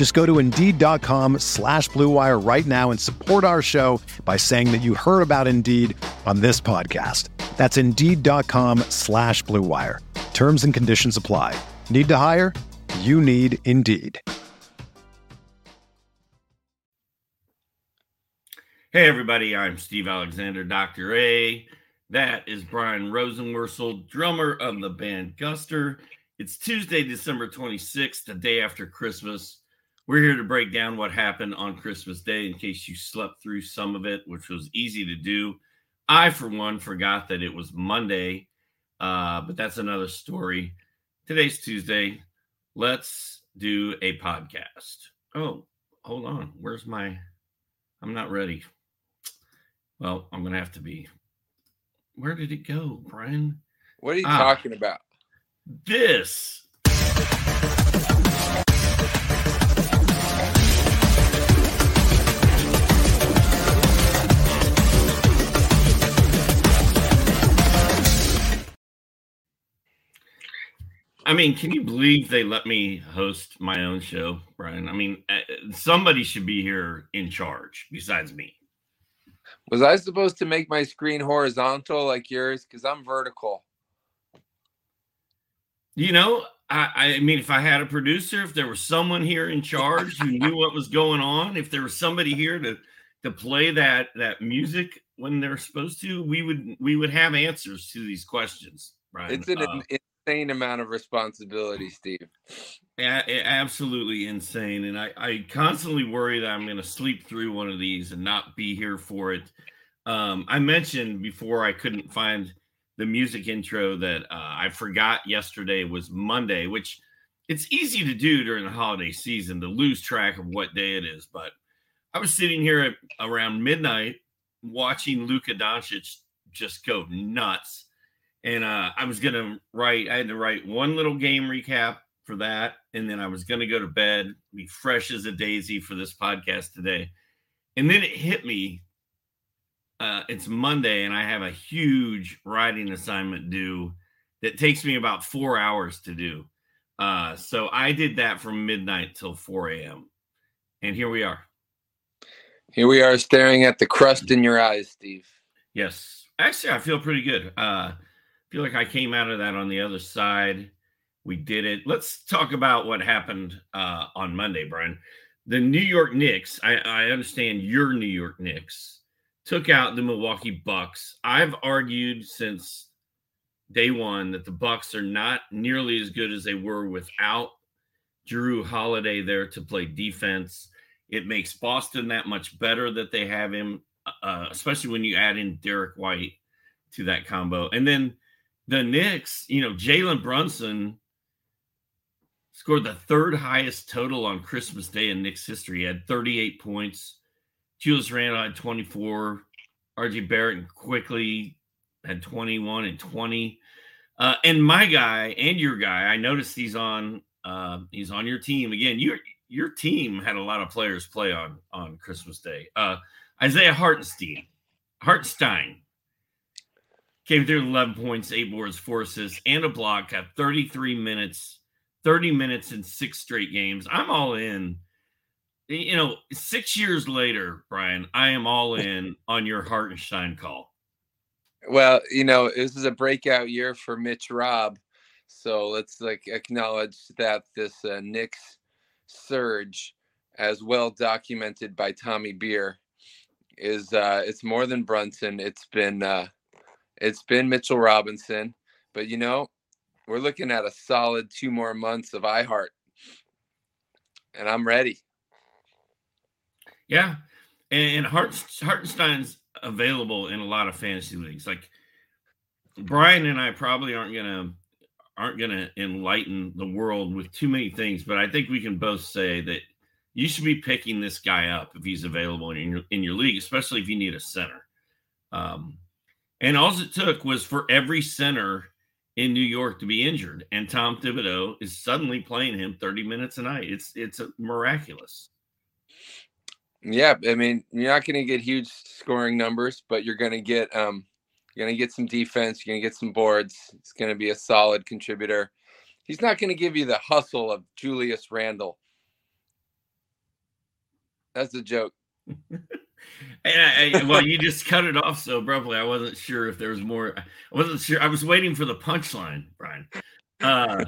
Just go to Indeed.com slash BlueWire right now and support our show by saying that you heard about Indeed on this podcast. That's Indeed.com slash BlueWire. Terms and conditions apply. Need to hire? You need Indeed. Hey, everybody, I'm Steve Alexander, Dr. A. That is Brian Rosenworcel, drummer of the band Guster. It's Tuesday, December 26th, the day after Christmas. We're here to break down what happened on Christmas Day in case you slept through some of it, which was easy to do. I, for one, forgot that it was Monday, uh, but that's another story. Today's Tuesday. Let's do a podcast. Oh, hold on. Where's my. I'm not ready. Well, I'm going to have to be. Where did it go, Brian? What are you ah, talking about? This. I mean, can you believe they let me host my own show, Brian? I mean, eh, somebody should be here in charge besides me. Was I supposed to make my screen horizontal like yours? Because I'm vertical. You know, I, I mean, if I had a producer, if there was someone here in charge who knew what was going on, if there was somebody here to to play that that music when they're supposed to, we would we would have answers to these questions. Right? It's an uh, insane amount of responsibility, Steve. Absolutely insane. And I, I constantly worry that I'm going to sleep through one of these and not be here for it. Um, I mentioned before I couldn't find the music intro that uh, I forgot yesterday was Monday, which it's easy to do during the holiday season to lose track of what day it is. But I was sitting here at around midnight watching Luka Doncic just go nuts and uh, I was gonna write. I had to write one little game recap for that, and then I was gonna go to bed, be fresh as a daisy for this podcast today. And then it hit me. Uh, it's Monday, and I have a huge writing assignment due that takes me about four hours to do. Uh, so I did that from midnight till 4 a.m. And here we are. Here we are staring at the crust in your eyes, Steve. Yes. Actually, I feel pretty good. Uh, feel like I came out of that on the other side. We did it. Let's talk about what happened uh, on Monday, Brian. The New York Knicks, I, I understand your New York Knicks, took out the Milwaukee Bucks. I've argued since day one that the Bucks are not nearly as good as they were without Jrue Holiday there to play defense. It makes Boston that much better that they have him, uh, especially when you add in Derrick White to that combo. And then the Knicks, you know, Jalen Brunson scored the third highest total on Christmas Day in Knicks history. He had 38 points. Julius Randle had 24. RJ Barrett Quickley had 21 and 20. Uh, and my guy and your guy, I noticed he's on uh, he's on your team again. Your your team had a lot of players play on on Christmas Day. Uh, Isaiah Hartenstein, Hartenstein, Came through 11 points, eight boards, four assists, and a block. Got 33 minutes, 30 minutes in six straight games. I'm all in. You know, six years later, Brian, I am all in on your Hartenstein call. Well, you know, this is a breakout year for Mitch Robb. So let's like acknowledge that this uh, Knicks surge, as well documented by Tommy Beer, is uh, it's more than Brunson. It's been uh, it's been Mitchell Robinson, but you know, we're looking at a solid two more months of iHeart, and I'm ready. Yeah, and Hart, Hartenstein's available in a lot of fantasy leagues. Like Brian and I probably aren't gonna aren't gonna enlighten the world with too many things, but I think we can both say that you should be picking this guy up if he's available in your in your league, especially if you need a center. Um, and all it took was for every center in New York to be injured, and Tom Thibodeau is suddenly playing him 30 minutes a night. It's it's miraculous. Yeah, I mean, you're not going to get huge scoring numbers, but you're going to get um, you're going to get some defense. You're going to get some boards. It's going to be a solid contributor. He's not going to give you the hustle of Julius Randle. That's a joke. And I, well, you just cut it off so abruptly. I wasn't sure if there was more. I wasn't sure. I was waiting for the punchline, Brian. Uh,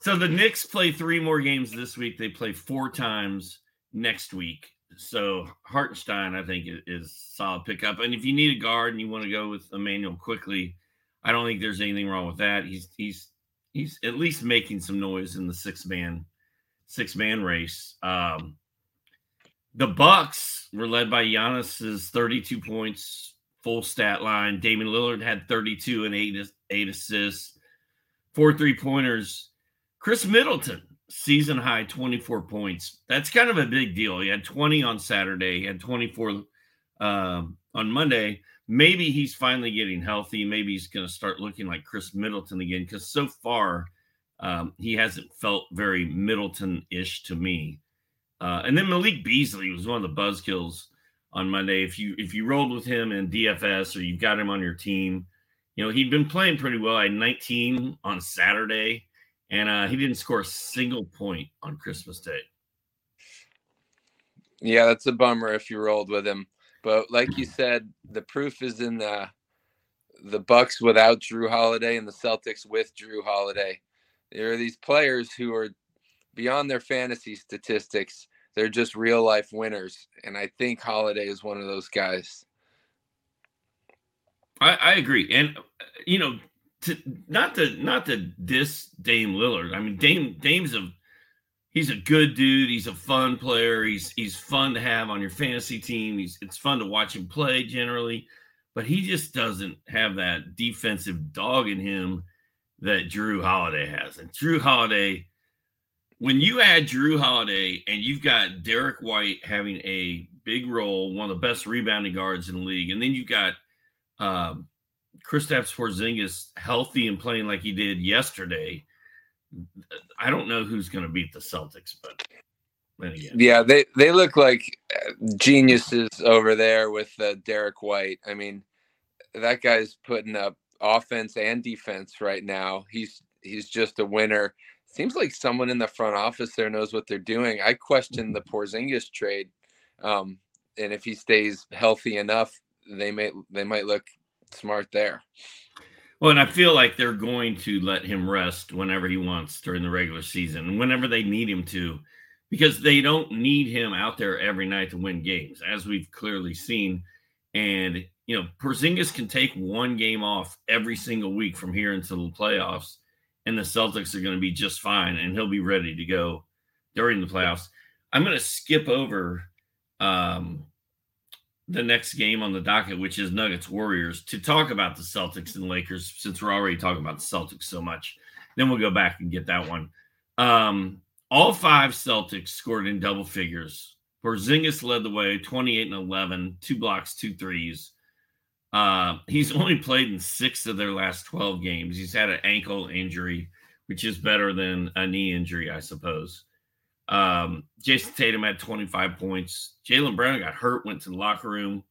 so the Knicks play three more games this week. They play four times next week. So Hartenstein, I think, is solid pickup. And if you need a guard and you want to go with Immanuel Quickley, I don't think there's anything wrong with that. He's he's he's at least making some noise in the six man six man race. Um, the Bucks were led by Giannis's 32 points, full stat line. Damian Lillard had 32 and eight eight assists, four three pointers. Khris Middleton season high 24 points. That's kind of a big deal. He had 20 on Saturday, he had 24 um, on Monday. Maybe he's finally getting healthy. Maybe he's going to start looking like Khris Middleton again because so far um, he hasn't felt very Middleton ish to me. Uh, and then Malik Beasley was one of the buzzkills on Monday. If you if you rolled with him in DFS or you've got him on your team, you know he'd been playing pretty well. I had 19 on Saturday, and uh, he didn't score a single point on Christmas Day. Yeah, that's a bummer if you rolled with him. But like you said, the proof is in the the Bucks without Jrue Holiday and the Celtics with Jrue Holiday. There are these players who are beyond their fantasy statistics they're just real life winners. And I think Holiday is one of those guys. I, I agree. And uh, you know, to not to not to diss Dame Lillard. I mean, Dame Dame's a he's a good dude. He's a fun player. He's he's fun to have on your fantasy team. He's it's fun to watch him play generally, but he just doesn't have that defensive dog in him that Jrue Holiday has. And Jrue Holiday when you add Jrue Holiday and you've got Derrick White having a big role, one of the best rebounding guards in the league, and then you've got um, Kristaps Porzingis healthy and playing like he did yesterday. I don't know who's going to beat the Celtics, but yeah, they they look like uh, geniuses over there with uh, Derrick White. I mean, that guy's putting up offense and defense right now. He's he's just a winner seems like someone in the front office there knows what they're doing. I question the Porzingis trade, um, and if he stays healthy enough, they may they might look smart there. Well, and I feel like they're going to let him rest whenever he wants during the regular season, whenever they need him to, because they don't need him out there every night to win games, as we've clearly seen. And you know, Porzingis can take one game off every single week from here until the playoffs and the Celtics are going to be just fine, and he'll be ready to go during the playoffs. I'm going to skip over um, the next game on the docket, which is Nuggets Warriors, to talk about the Celtics and Lakers, since we're already talking about the Celtics so much. Then we'll go back and get that one. Um, all five Celtics scored in double figures. Porzingis led the way, 28 and 11, two blocks, two threes. Uh, he's only played in six of their last 12 games. He's had an ankle injury, which is better than a knee injury, I suppose. Um, Jayson Tatum had 25 points. Jaylen Brown got hurt, went to the locker room,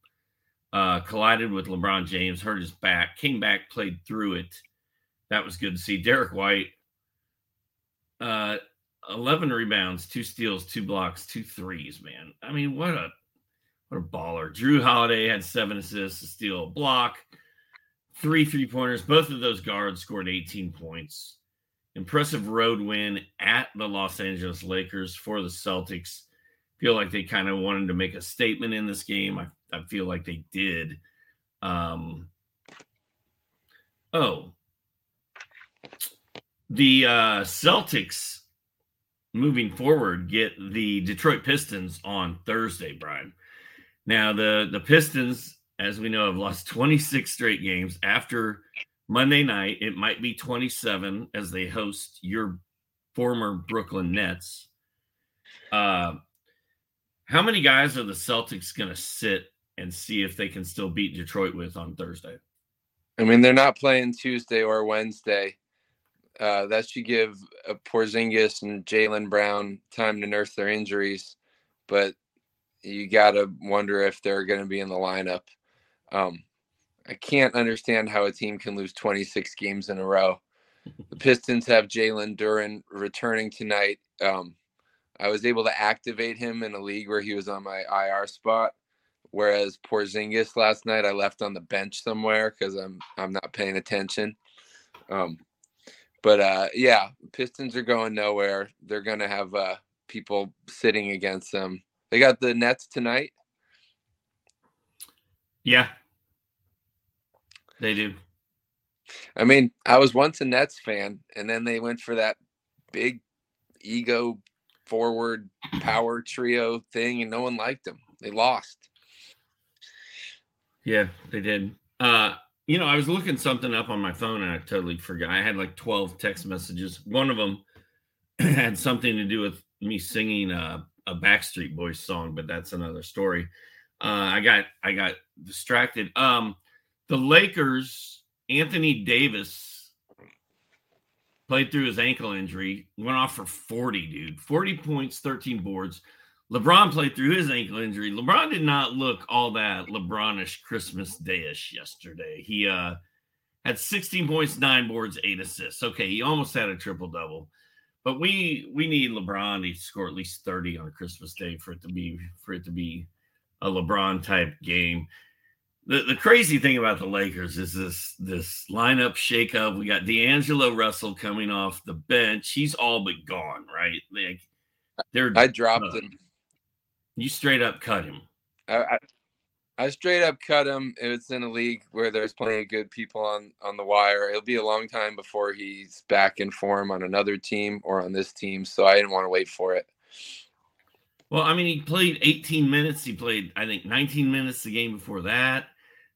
uh, collided with LeBron James, hurt his back, came back, played through it. That was good to see. Derrick White, uh, 11 rebounds, two steals, two blocks, two threes, man. I mean, what a what a baller. Jrue Holiday had seven assists, a steal, a block, three three pointers. Both of those guards scored 18 points. Impressive road win at the Los Angeles Lakers for the Celtics. Feel like they kind of wanted to make a statement in this game. I, I feel like they did. Um, Oh, the uh, Celtics moving forward get the Detroit Pistons on Thursday, Brian. Now the the Pistons, as we know, have lost 26 straight games. After Monday night, it might be 27 as they host your former Brooklyn Nets. Uh, how many guys are the Celtics going to sit and see if they can still beat Detroit with on Thursday? I mean, they're not playing Tuesday or Wednesday. Uh, that should give uh, Porzingis and Jaylen Brown time to nurse their injuries, but you got to wonder if they're going to be in the lineup. Um, I can't understand how a team can lose 26 games in a row. The Pistons have Jalen Duren returning tonight. Um, I was able to activate him in a league where he was on my IR spot, whereas Porzingis last night I left on the bench somewhere because I'm I'm not paying attention. Um, but uh, yeah, Pistons are going nowhere. They're going to have uh, people sitting against them. They got the Nets tonight. Yeah, they do. I mean, I was once a Nets fan, and then they went for that big ego forward power trio thing, and no one liked them. They lost. Yeah, they did. Uh, you know, I was looking something up on my phone and I totally forgot. I had like 12 text messages. One of them had something to do with me singing a, a Backstreet Boys song, but that's another story. Uh, I got I got distracted. Um, the Lakers, Anthony Davis played through his ankle injury, went off for 40, dude. 40 points, 13 boards. LeBron played through his ankle injury. LeBron did not look all that LeBronish Christmas Dayish yesterday. He uh had 16 points, nine boards, eight assists. Okay, he almost had a triple double. But we we need LeBron to score at least 30 on Christmas Day for it to be for it to be a LeBron type game. The, the crazy thing about the Lakers is this this lineup shakeup. We got D'Angelo Russell coming off the bench. He's all but gone, right? Like they're I dropped uh, him you straight up cut him. I, I, I straight up cut him. It's in a league where there's plenty of good people on on the wire. It'll be a long time before he's back in form on another team or on this team. So I didn't want to wait for it. Well, I mean, he played 18 minutes. He played, I think, 19 minutes the game before that.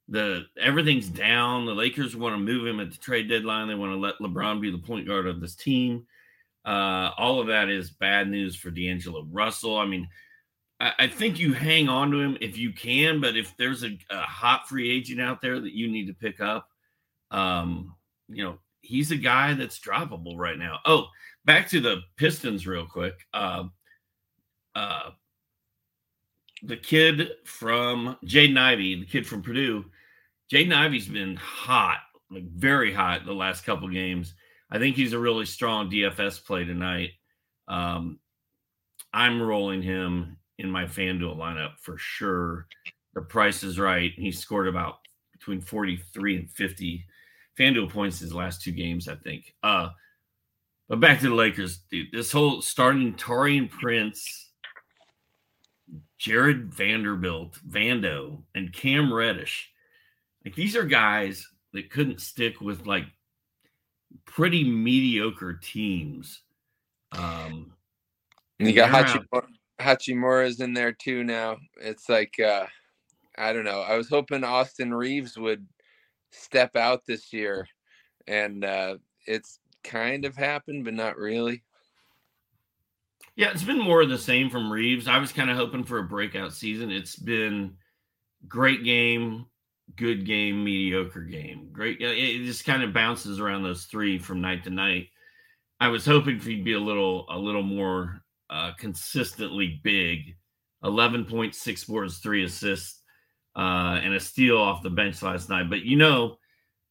The everything's down. The Lakers want to move him at the trade deadline. They want to let LeBron be the point guard of this team. Uh, all of that is bad news for D'Angelo Russell. I mean, I, think you hang on to him if you can, but if there's a, a, hot free agent out there that you need to pick up, um, you know, he's a guy that's droppable right now. Oh, back to the Pistons real quick. Uh, uh, the kid from Jaden Ivey, the kid from Purdue, Jaden Ivey's been hot, like very hot the last couple games. I think he's a really strong DFS play tonight. Um, I'm rolling him in my FanDuel lineup for sure. The price is right. He scored about between 43 and 50 FanDuel points his last two games, I think. Uh, but back to the Lakers, dude. This whole starting Taurean Prince, Jared Vanderbilt, Vando, and Cam Reddish. Like these are guys that couldn't stick with like pretty mediocre teams. Um, and you got Hachimura, Hachimura's in there too now. It's like uh I don't know. I was hoping Austin Reaves would step out this year and uh it's kind of happened but not really. Yeah, it's been more of the same from Reaves. I was kind of hoping for a breakout season. It's been great game, good game, mediocre game. Great. It just kind of bounces around those three from night to night. I was hoping he'd be a little a little more uh, consistently big 11.6 boards, three assists, uh, and a steal off the bench last night. But you know,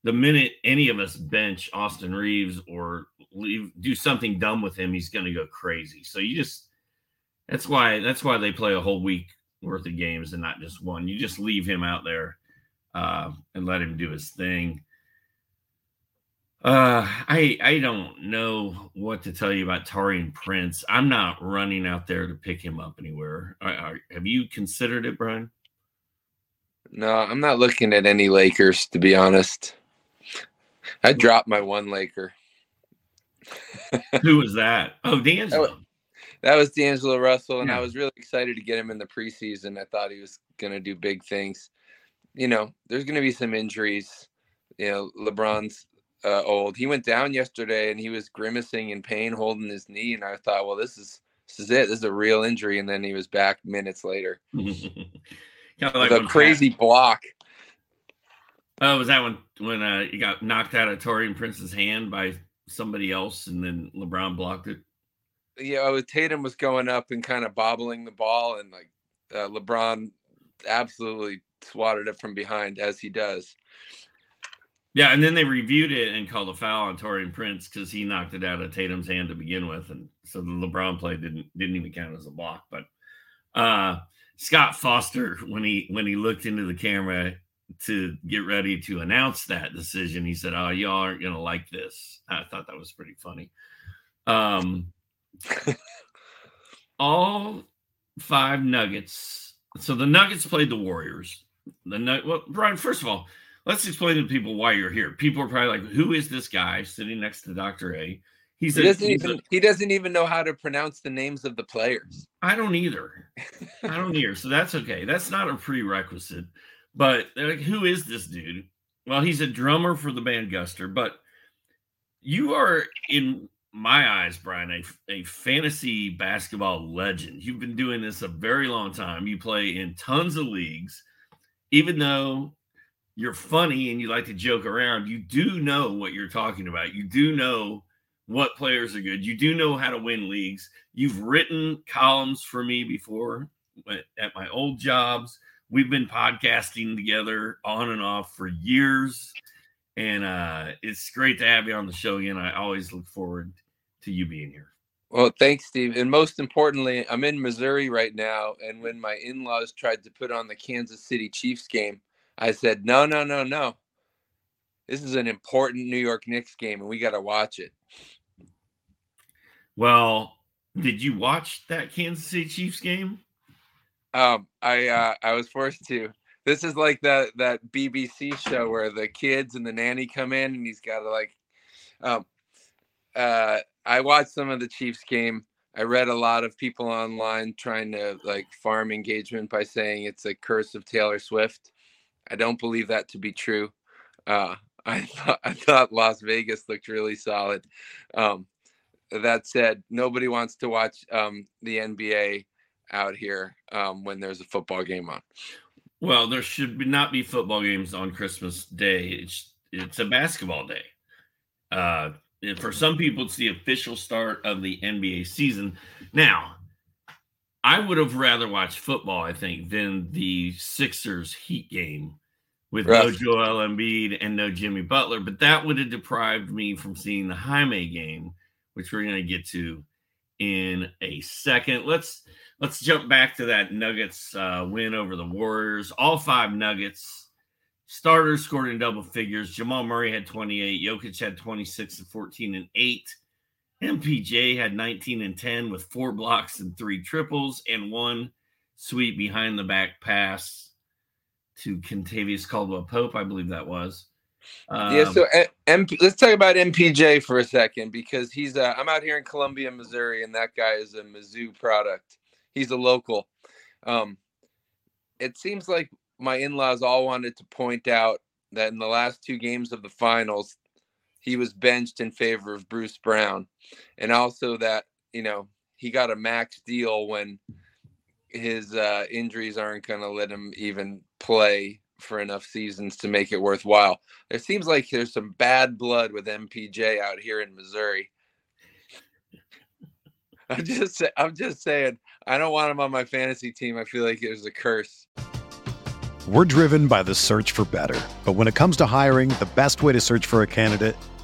the minute any of us bench Austin Reaves or leave do something dumb with him, he's going to go crazy. So you just that's why that's why they play a whole week worth of games and not just one. You just leave him out there uh, and let him do his thing. Uh, I I don't know what to tell you about Taurean Prince. I'm not running out there to pick him up anywhere. Have you considered it, Brian? No, I'm not looking at any Lakers to be honest. I dropped my one Laker. Who was that? Oh, D'Angelo. That was D'Angelo Russell, and Yeah. I was really excited to get him in the preseason. I thought he was going to do big things. You know, there's going to be some injuries. You know, LeBron's uh, old. He went down yesterday, and he was grimacing in pain, holding his knee. And I thought, well, this is this is it. This is a real injury. And then he was back minutes later kind of like a crazy block. Pat- oh, was that when when uh, he got knocked out of Taurean Prince's hand by somebody else, and then LeBron blocked it? Yeah, with Tatum was going up and kind of bobbling the ball, and like uh, LeBron absolutely swatted it from behind as he does. Yeah, and then they reviewed it and called a foul on Taurean Prince because he knocked it out of Tatum's hand to begin with, and so the LeBron play didn't didn't even count as a block. But uh, Scott Foster, when he when he looked into the camera to get ready to announce that decision, he said, "Oh, y'all aren't gonna like this." I thought that was pretty funny. Um, all five Nuggets. So the Nuggets played the Warriors. The well, Brian. First of all, let's explain to people why you're here. People are probably like, "Who is this guy sitting next to Doctor A?" He's He doesn't he's a- even he doesn't even know how to pronounce the names of the players. I don't either. I don't either. So that's okay. That's not a prerequisite. But they're like, who is this dude? Well, he's a drummer for the band Guster, but you are in my eyes, Brian, a, a fantasy basketball legend. You've been doing this a very long time. You play in tons of leagues, even though you're funny and you like to joke around, you do know what you're talking about. You do know what players are good. You do know how to win leagues. You've written columns for me before at- my old jobs. We've been podcasting together on and off for years. And uh, it's great to have you on the show again. I always look forward to you being here. Well, thanks, Steve. And most importantly, I'm in Missouri right now. And when my in laws tried to put on the Kansas City Chiefs game, I said, no, no, no, no. This is an important New York Knicks game, and we got to watch it. Well, did you watch that Kansas City Chiefs game? Um, I uh, I was forced to. This is like that that BBC show where the kids and the nanny come in, and he's got to like. Um, uh, I watched some of the Chiefs game. I read a lot of people online trying to like farm engagement by saying it's a curse of Taylor Swift. I don't believe that to be true. Uh, I thought I thought Las Vegas looked really solid. Um, that said, nobody wants to watch um, the NBA out here um, when there's a football game on. Well, there should be not be football games on Christmas Day. It's it's a basketball day. Uh, and for some people, it's the official start of the NBA season. Now, I would have rather watched football, I think, than the Sixers Heat game with no Rough. Joel Embiid and no Jimmy Butler. But that would have deprived me from seeing the Jaime game, which we're going to get to in a second. Let's let's jump back to that Nuggets uh, win over the Warriors. All five Nuggets starters scored in double figures. Jamal Murray had 28. Jokic had 26 and 14 and 8. MPJ had 19 and 10 with four blocks and three triples and one sweet behind the back pass to Kentavious Caldwell Pope, I believe that was. yeah, Um, so uh, MP, let's talk about MPJ for a second because he's uh, I'm out here in Columbia, Missouri, and that guy is a Mizzou product. He's a local. Um, it seems like my in-laws all wanted to point out that in the last two games of the finals, he was benched in favor of Bruce Brown, and also that you know he got a max deal when his uh, injuries aren't going to let him even play for enough seasons to make it worthwhile. It seems like there's some bad blood with MPJ out here in Missouri. I'm just I'm just saying I don't want him on my fantasy team. I feel like there's a curse. We're driven by the search for better. But when it comes to hiring, the best way to search for a candidate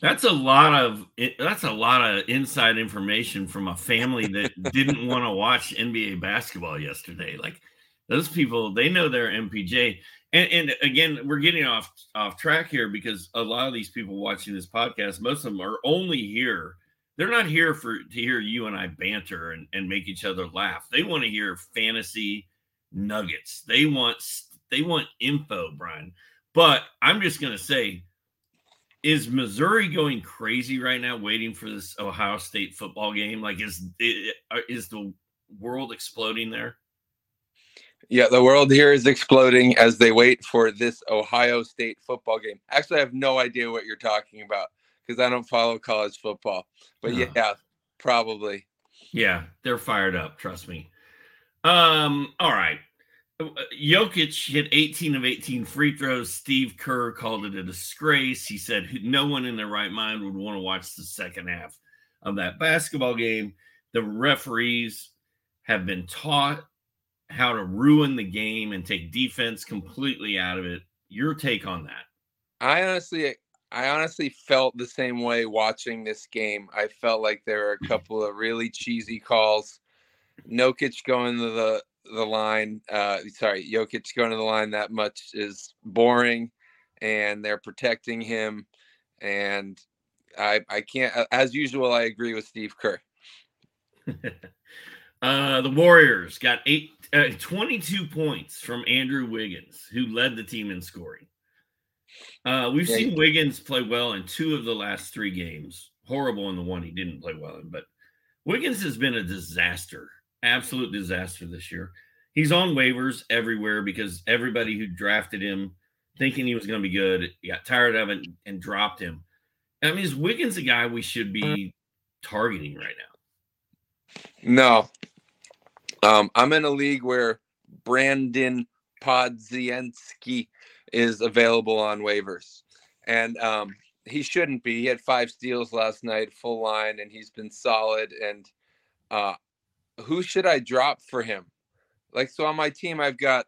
That's a lot of that's a lot of inside information from a family that didn't want to watch NBA basketball yesterday. Like those people, they know their MPJ. And, and again, we're getting off off track here because a lot of these people watching this podcast, most of them are only here. They're not here for to hear you and I banter and, and make each other laugh. They want to hear fantasy nuggets. They want they want info, Brian. But I'm just gonna say is Missouri going crazy right now, waiting for this Ohio State football game? Like, is is the world exploding there? Yeah, the world here is exploding as they wait for this Ohio State football game. Actually, I have no idea what you're talking about because I don't follow college football. But yeah, probably. Yeah, they're fired up. Trust me. Um. All right. Jokic hit 18 of 18 free throws. Steve Kerr called it a disgrace. He said no one in their right mind would want to watch the second half of that basketball game. The referees have been taught how to ruin the game and take defense completely out of it. Your take on that? I honestly I honestly felt the same way watching this game. I felt like there were a couple of really cheesy calls. Nokic going to the the line. Uh, sorry, Jokic going to the line that much is boring, and they're protecting him. And I I can't as usual. I agree with Steve Kerr. uh, the Warriors got eight, uh, 22 points from Andrew Wiggins, who led the team in scoring. Uh, we've seen Wiggins play well in two of the last three games. Horrible in the one he didn't play well in, but Wiggins has been a disaster absolute disaster this year. He's on waivers everywhere because everybody who drafted him thinking he was going to be good got tired of it and dropped him. I mean, is Wiggins a guy we should be targeting right now? No. Um, I'm in a league where Brandon Podziemski is available on waivers. And um, he shouldn't be. He had five steals last night, full line, and he's been solid. And uh, who should I drop for him? Like, so on my team, I've got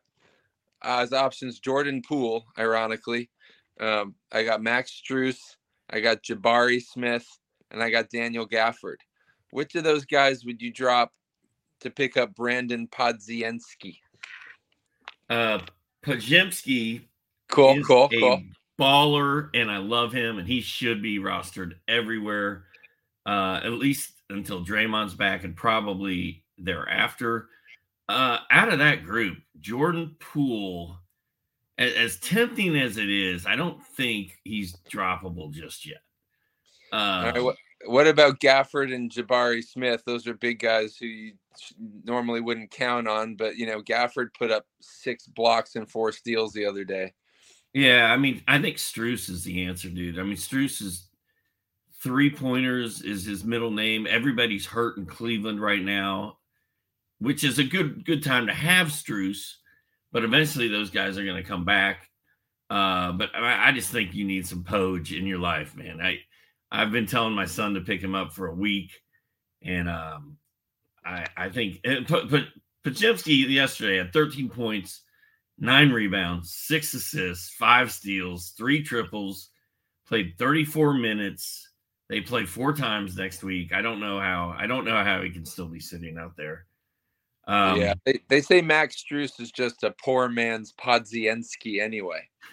uh, as options Jordan Poole, ironically. Um, I got Max Strus, I got Jabari Smith, and I got Daniel Gafford. Which of those guys would you drop to pick up Brandon Podziemski? Uh, Podziemski. Cool, cool, cool. Baller, and I love him, and he should be rostered everywhere, uh, at least until Draymond's back, and probably thereafter. Uh, out of that group, Jordan Poole, as, as, tempting as it is, I don't think he's droppable just yet. Uh, what, what, about Gafford and Jabari Smith? Those are big guys who you normally wouldn't count on, but you know, Gafford put up six blocks and four steals the other day. Yeah, I mean, I think Strus is the answer, dude. I mean, Strus is three pointers is his middle name. Everybody's hurt in Cleveland right now, which is a good good time to have Strus. but eventually those guys are going to come back. Uh, but I, I, just think you need some Poge in your life, man. I I've been telling my son to pick him up for a week, and um, I I think but but Podziemski yesterday had 13 points, nine rebounds, six assists, five steals, three triples, played 34 minutes. They play four times next week. I don't know how. I don't know how he can still be sitting out there. Um, yeah, they, they say Max Strus is just a poor man's Podziemski anyway.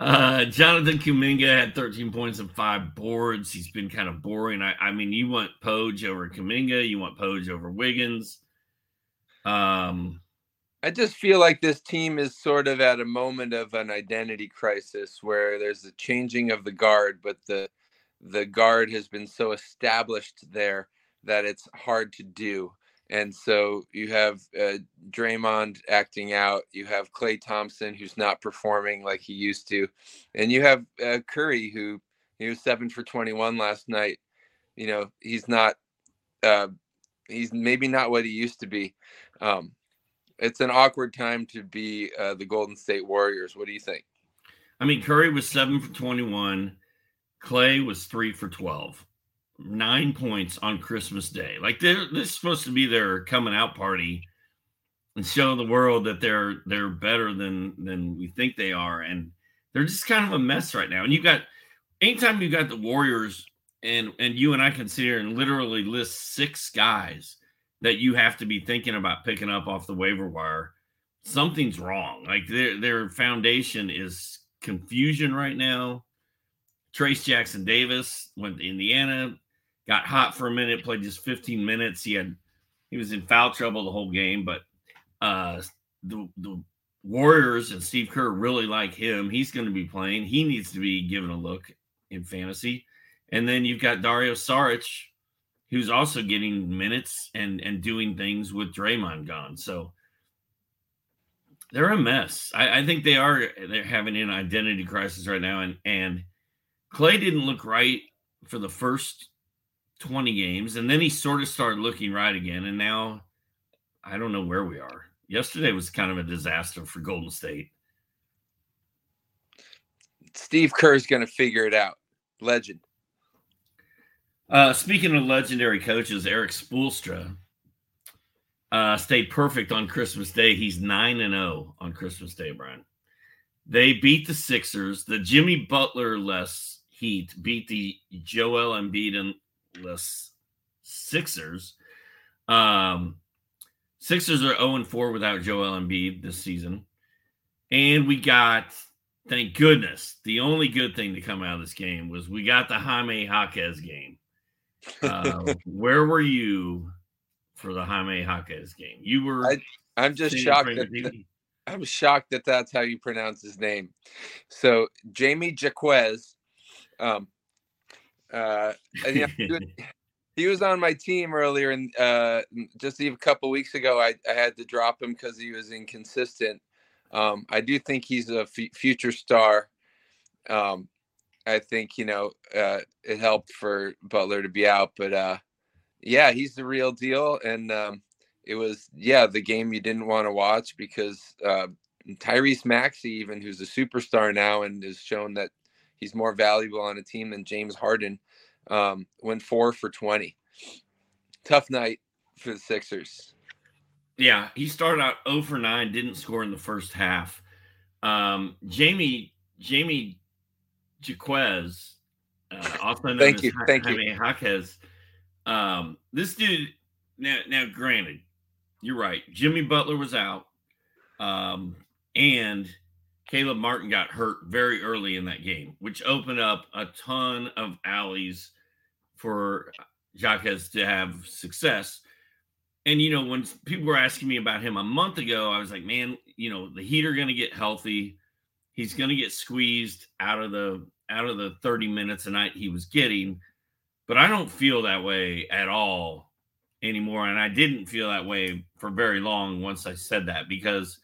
uh, Jonathan Kuminga had 13 points and five boards. He's been kind of boring. I, I mean, you want Poge over Kuminga, you want Poge over Wiggins. Um, I just feel like this team is sort of at a moment of an identity crisis where there's a changing of the guard, but the the guard has been so established there that it's hard to do. And so you have uh, Draymond acting out. You have Klay Thompson, who's not performing like he used to, and you have uh, Curry, who he was seven for twenty-one last night. You know, he's not. Uh, he's maybe not what he used to be. Um, it's an awkward time to be uh, the Golden State Warriors. What do you think? I mean, Curry was seven for twenty-one. Klay was three for 12, nine points on Christmas Day. Like this is supposed to be their coming out party and show the world that they're they're better than than we think they are. And they're just kind of a mess right now. And you got anytime you got the Warriors and and you and I can sit here and literally list six guys that you have to be thinking about picking up off the waiver wire, something's wrong. Like their their foundation is confusion right now. Trayce Jackson Davis went to Indiana, got hot for a minute, played just 15 minutes. He had he was in foul trouble the whole game, but uh the the Warriors and Steve Kerr really like him. He's going to be playing. He needs to be given a look in fantasy. And then you've got Dario Saric, who's also getting minutes and and doing things with Draymond gone. So they're a mess. I, I think they are they're having an identity crisis right now. And and Klay didn't look right for the first 20 games, and then he sort of started looking right again. And now I don't know where we are. Yesterday was kind of a disaster for Golden State. Steve Kerr's going to figure it out. Legend. Uh, speaking of legendary coaches, Erik Spoelstra uh, stayed perfect on Christmas Day. He's 9 and 0 on Christmas Day, Brian. They beat the Sixers. The Jimmy Butler less Heat beat the Joel Embiid and less Sixers. Um, Sixers are 0 4 without Joel Embiid this season. And we got, thank goodness, the only good thing to come out of this game was we got the Jaime Jaquez game. Uh, where were you for the Jaime Jaquez game? You were. I, am just shocked. That, I'm shocked that that's how you pronounce his name. So Jamie Jaquez, um, uh, you know, he was on my team earlier, and uh, just a couple weeks ago, I, I had to drop him because he was inconsistent. Um, I do think he's a f- future star. Um, I think you know uh, it helped for Butler to be out, but uh, yeah, he's the real deal. And um, it was yeah the game you didn't want to watch because uh, Tyrese Maxey, even who's a superstar now and has shown that he's more valuable on a team than James Harden. Um, went four for 20. Tough night for the Sixers. Yeah, he started out 0 for 9, didn't score in the first half. Um, Jamie Jamie Jaquez, uh, also known thank as you, thank Jaime you. Jaquez. Um, this dude, now, now, granted, you're right. Jimmy Butler was out, um, and Caleb Martin got hurt very early in that game, which opened up a ton of alleys for Jaquez to have success. And you know, when people were asking me about him a month ago, I was like, man, you know, the Heat are going to get healthy. He's going to get squeezed out of the out of the 30 minutes a night he was getting. But I don't feel that way at all anymore. And I didn't feel that way for very long once I said that because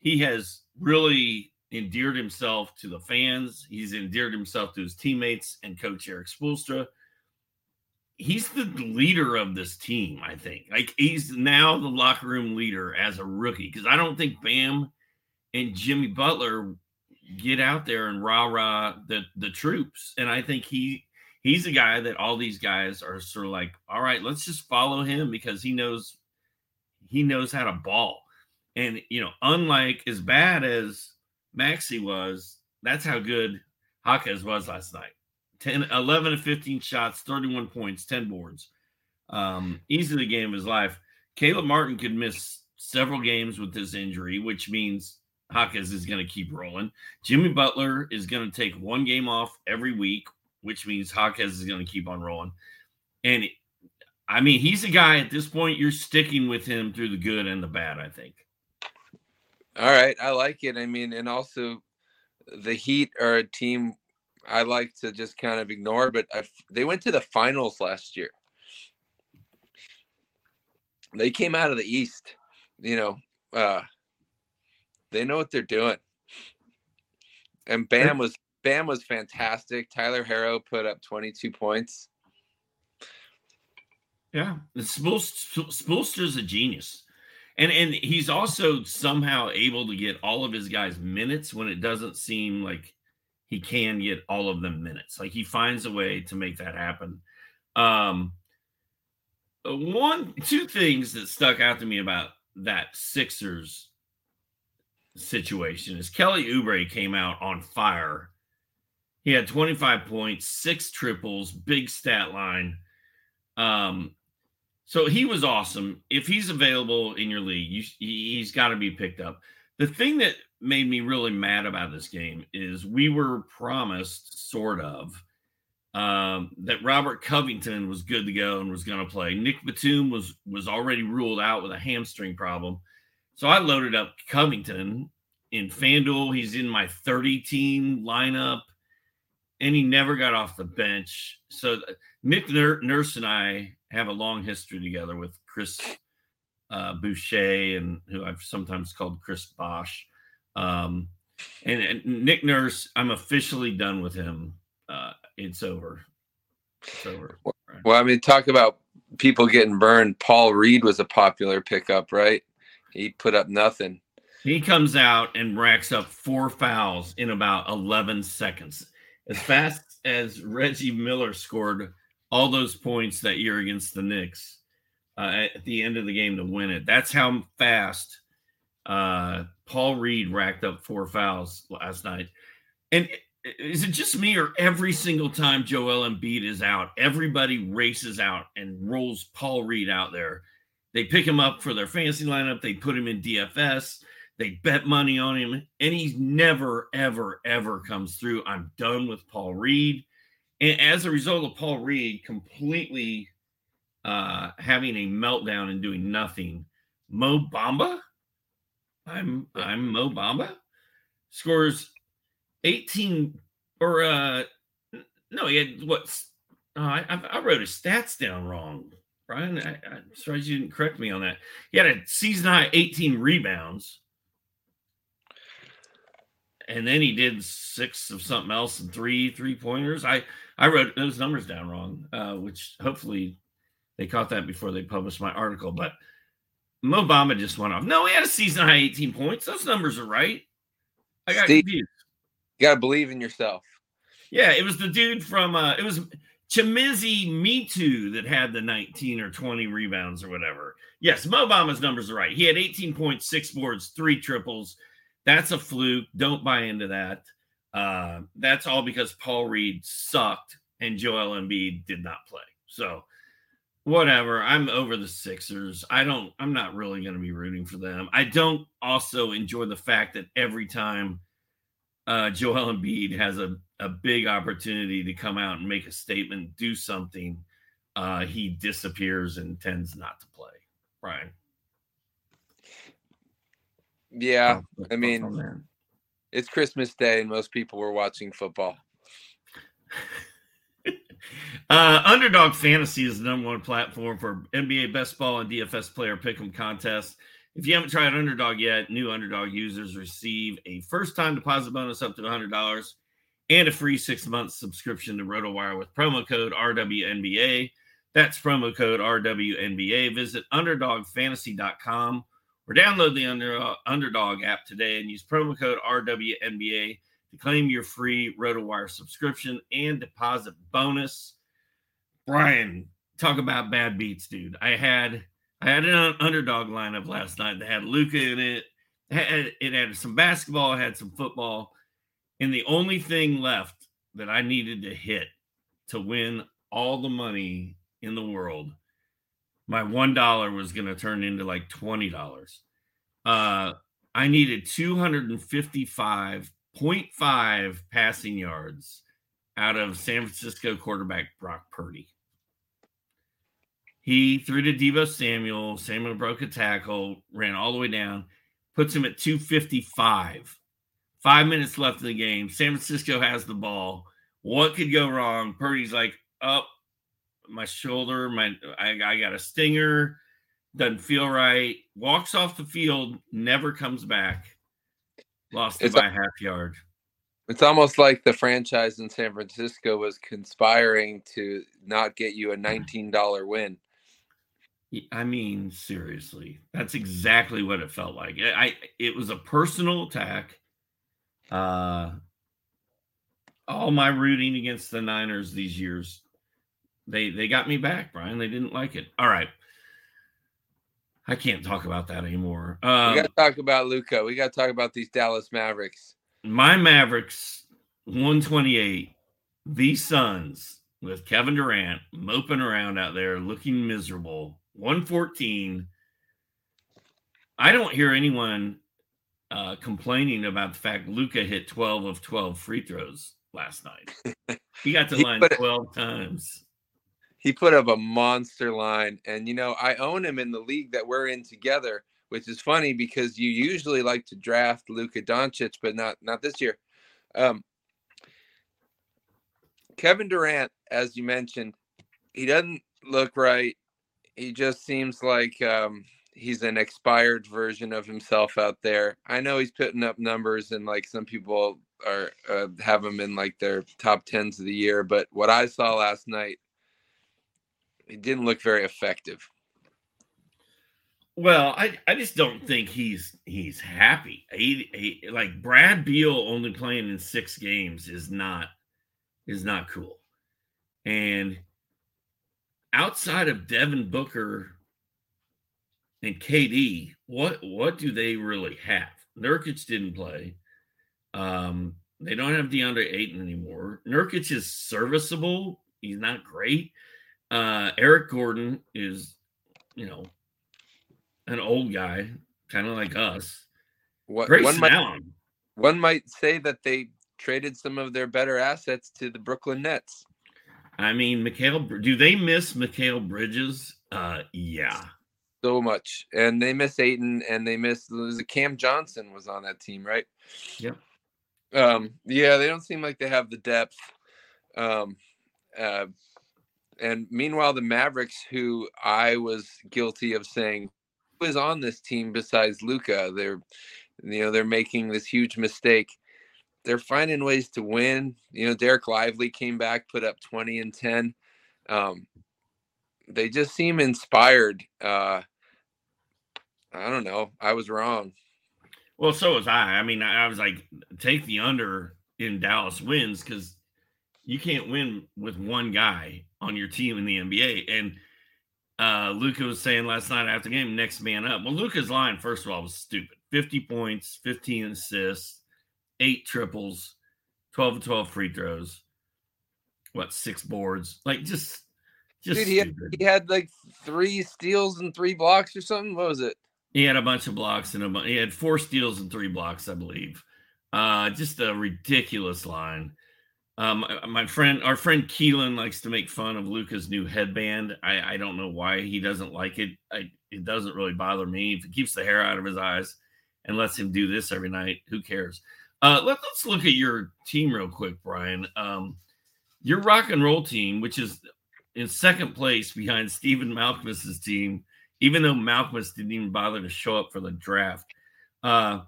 he has really endeared himself to the fans. He's endeared himself to his teammates and coach Erik Spoelstra. he's the leader of this team. I think like he's now the locker room leader as a rookie because I don't think Bam and Jimmy Butler get out there and rah rah the the troops, and I think he he's a guy that all these guys are sort of like, all right, let's just follow him because he knows he knows how to ball. And you know, unlike as bad as Maxi was, that's how good Jaquez was last night. 10, 11 to 15 shots, 31 points, 10 boards. Um, easily the game of his life. Caleb Martin could miss several games with this injury, which means Jaquez is going to keep rolling. Jimmy Butler is going to take one game off every week, which means Jaquez is going to keep on rolling. And I mean, he's a guy at this point, you're sticking with him through the good and the bad, I think. All right. I like it. I mean, and also the Heat are a team I like to just kind of ignore, but I've, they went to the finals last year. They came out of the East, you know, uh, they know what they're doing. And Bam was Bam was fantastic. Tyler Herro put up 22 points. Yeah, Spoelstra's a genius, and and he's also somehow able to get all of his guys minutes when it doesn't seem like he can get all of them minutes. Like he finds a way to make that happen. Um, one, two things that stuck out to me about that Sixers situation is Kelly Oubre came out on fire. He had 25 points, six triples, big stat line. Um, so he was awesome. If he's available in your league, you, he's got to be picked up. The thing that made me really mad about this game is we were promised, sort of, um, that Robert Covington was good to go and was going to play. Nick Batum was was already ruled out with a hamstring problem, so I loaded up Covington in FanDuel. He's in my 30 team lineup, and he never got off the bench. So Nick Nurse and I have a long history together with Chris uh, Boucher and who I've sometimes called Chris Bosh. Um, and, and, Nick Nurse, I'm officially done with him. Uh, it's over. It's over. Well, I mean, talk about people getting burned. Paul Reed was a popular pickup, right? He put up nothing. He comes out and racks up four fouls in about 11 seconds. As fast as Reggie Miller scored all those points that year against the Knicks uh, at the end of the game to win it. That's how fast uh, Paul Reed racked up four fouls last night. And is it just me or every single time Joel Embiid is out, everybody races out and rolls Paul Reed out there? They pick him up for their fantasy lineup, they put him in DFS, they bet money on him, and he never, ever, ever comes through. I'm done with Paul Reed. And as a result of Paul Reed completely uh, having a meltdown and doing nothing, Mo Bamba I'm I'm Mo Bamba scores 18 or uh no he had what oh, I, I wrote his stats down wrong Brian I, I'm sorry you didn't correct me on that he had a season high 18 rebounds and then he did six of something else and three three pointers I I wrote those numbers down wrong uh which hopefully they caught that before they published my article but Mo Bamba just went off. No, he had a season high 18 points. Those numbers are right. I got Steve, confused. You gotta believe in yourself. Yeah, it was the dude from uh it was Chimezie Metu that had the 19 or 20 rebounds or whatever. Yes, Mo Bamba's numbers are right. He had 18.6 boards, three triples. That's a fluke. Don't buy into that. Uh, that's all because Paul Reed sucked and Joel Embiid did not play. So whatever. I'm over the Sixers. I don't, I'm not really going to be rooting for them. I don't also enjoy the fact that every time uh, Joel Embiid has a, a big opportunity to come out and make a statement, do something, uh, he disappears and tends not to play. Brian. Yeah. Oh, I mean, it's Christmas Day and most people were watching football. Uh, Underdog Fantasy is the number one platform for NBA best ball and DFS player pick'em contest. If you haven't tried Underdog yet, new Underdog users receive a first time deposit bonus up to $100 and a free six month subscription to RotoWire with promo code RWNBA. That's promo code RWNBA. Visit underdogfantasy.com or download the under, Underdog app today and use promo code RWNBA to claim your free RotoWire subscription and deposit bonus. Brian, talk about bad beats, dude. I had I had an underdog lineup last night that had Luka in it. it had, some basketball, had some football, and the only thing left that I needed to hit to win all the money in the world, my one dollar was going to turn into like twenty dollars. Uh, I needed two hundred and fifty-five point five passing yards out of San Francisco quarterback Brock Purdy. He threw to Deebo Samuel. Samuel broke a tackle, ran all the way down, puts him at 255. Five minutes left in the game. San Francisco has the ball. What could go wrong? Purdy's like, up oh, my shoulder, my I, I got a stinger, doesn't feel right. Walks off the field, never comes back. Lost it by a half yard. It's almost like the franchise in San Francisco was conspiring to not get you a $19 win. I mean, seriously, that's exactly what it felt like. I, it was a personal attack. Uh, all my rooting against the Niners these years, they they got me back, Brian. They didn't like it. All right, I can't talk about that anymore. Um, we got to talk about Luka. We got to talk about these Dallas Mavericks. My Mavericks, one twenty eight. These Suns with Kevin Durant moping around out there, looking miserable 114. I don't hear anyone uh, complaining about the fact Luka hit 12 of 12 free throws last night. He got to line 12 times. He put up a monster line. And, you know, I own him in the league that we're in together, which is funny because you usually like to draft Luka Doncic, but not not this year. Um, Kevin Durant, as you mentioned, he doesn't look right he just seems like um, he's an expired version of himself out there. I know he's putting up numbers, and like some people are uh, have him in like their top tens of the year. But what I saw last night, he didn't look very effective. Well, I, I just don't think he's he's happy. He, he, like Brad Beal only playing in six games is not is not cool, and outside of Devin Booker and KD, what what do they really have? Nurkic didn't play. Um, they don't have DeAndre Ayton anymore. Nurkic is serviceable. He's not great. Uh, Eric Gordon is, you know, an old guy, kind of like us. What, one, might, one might say that they traded some of their better assets to the Brooklyn Nets. I mean, Mikal, do they miss Mikal Bridges? Uh, yeah, so much, and they miss Ayton, and they miss Cam Johnson was on that team, right? Yep. Um, yeah, they don't seem like they have the depth. Um, uh, and meanwhile, the Mavericks, who I was guilty of saying was on this team besides Luka, they're you know they're making this huge mistake they're finding ways to win. You know, Dereck Lively came back, put up 20 and 10. Um, they just seem inspired. Uh, I don't know. I was wrong. Well, so was I. I mean, I was like, take the under in Dallas wins because you can't win with one guy on your team in the NBA. And uh Luka was saying last night after the game, next man up. Well, Luka's line, first of all, was stupid. 50 points, 15 assists, eight triples, 12 to 12 free throws, what, six boards? Like just just Dude, he, had, he had like three steals and three blocks or something. What was it? He had a bunch of blocks and a he had four steals and three blocks, I believe. Uh, just a ridiculous line. Um, my friend, our friend Keelan likes to make fun of Luka's new headband. I, I don't know why he doesn't like it. I, it doesn't really bother me. If it keeps the hair out of his eyes and lets him do this every night, who cares? Uh, let, us look at your team real quick, Brian. Um, your rock and roll team, which is in second place behind Stephen Malkmus's team, even though Malkmus didn't even bother to show up for the draft. Uh,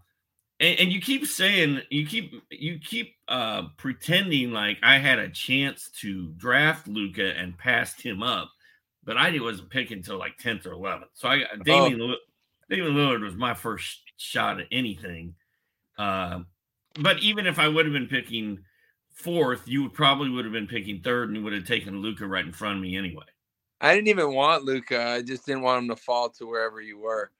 and, and, you keep saying you keep you keep uh, pretending like I had a chance to draft Luka and passed him up. but I didn't wasn't picking until like 10th or 11th. So I got Damian, oh. Damian Lillard was my first shot at anything. Uh, but even if I would have been picking fourth, you would probably would have been picking third and you would have taken Luka right in front of me anyway. I didn't even want Luka. I just didn't want him to fall to wherever you were.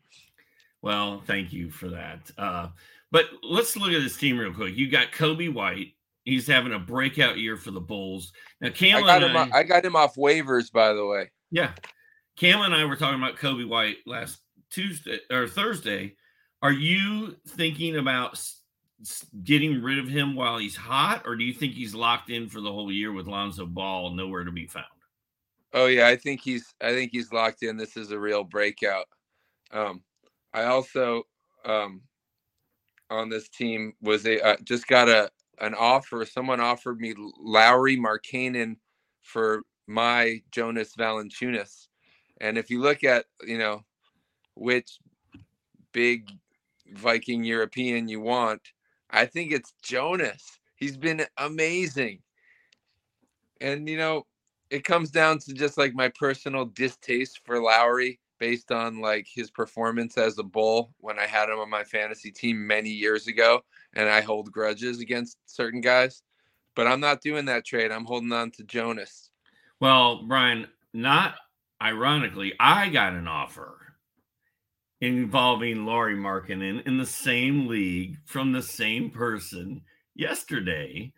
Well, thank you for that. Uh, but let's look at this team real quick. You got Coby White. He's having a breakout year for the Bulls. Now, Cam I got, him, I, I got him off waivers, by the way. Yeah. Cam and I were talking about Coby White last Tuesday or Thursday. Are you thinking about getting rid of him while he's hot, or do you think he's locked in for the whole year with Lonzo Ball nowhere to be found? Oh yeah, I think he's I think he's locked in. This is a real breakout. Um, I also um, on this team was a uh, just got a an offer. Someone offered me Lauri Markkanen for my Jonas Valanciunas, and if you look at you know which big Viking European you want, I think it's Jonas. He's been amazing. And you know, it comes down to just like my personal distaste for Lauri based on like his performance as a bull when I had him on my fantasy team many years ago and I hold grudges against certain guys. But I'm not doing that trade. I'm holding on to Jonas. Well, Brian, not ironically, I got an offer involving Lauri Markkanen in the same league from the same person yesterday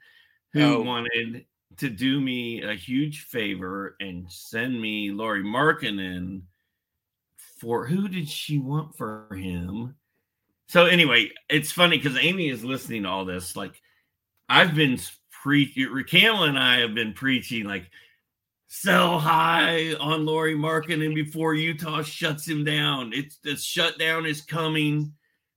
who oh. wanted to do me a huge favor and send me Lauri Markkanen for who did she want for him? So anyway, it's funny because Amy is listening to all this. Like I've been preaching, Raquel and I have been preaching like sell high on Lauri Markkanen before Utah shuts him down. It's the shutdown is coming.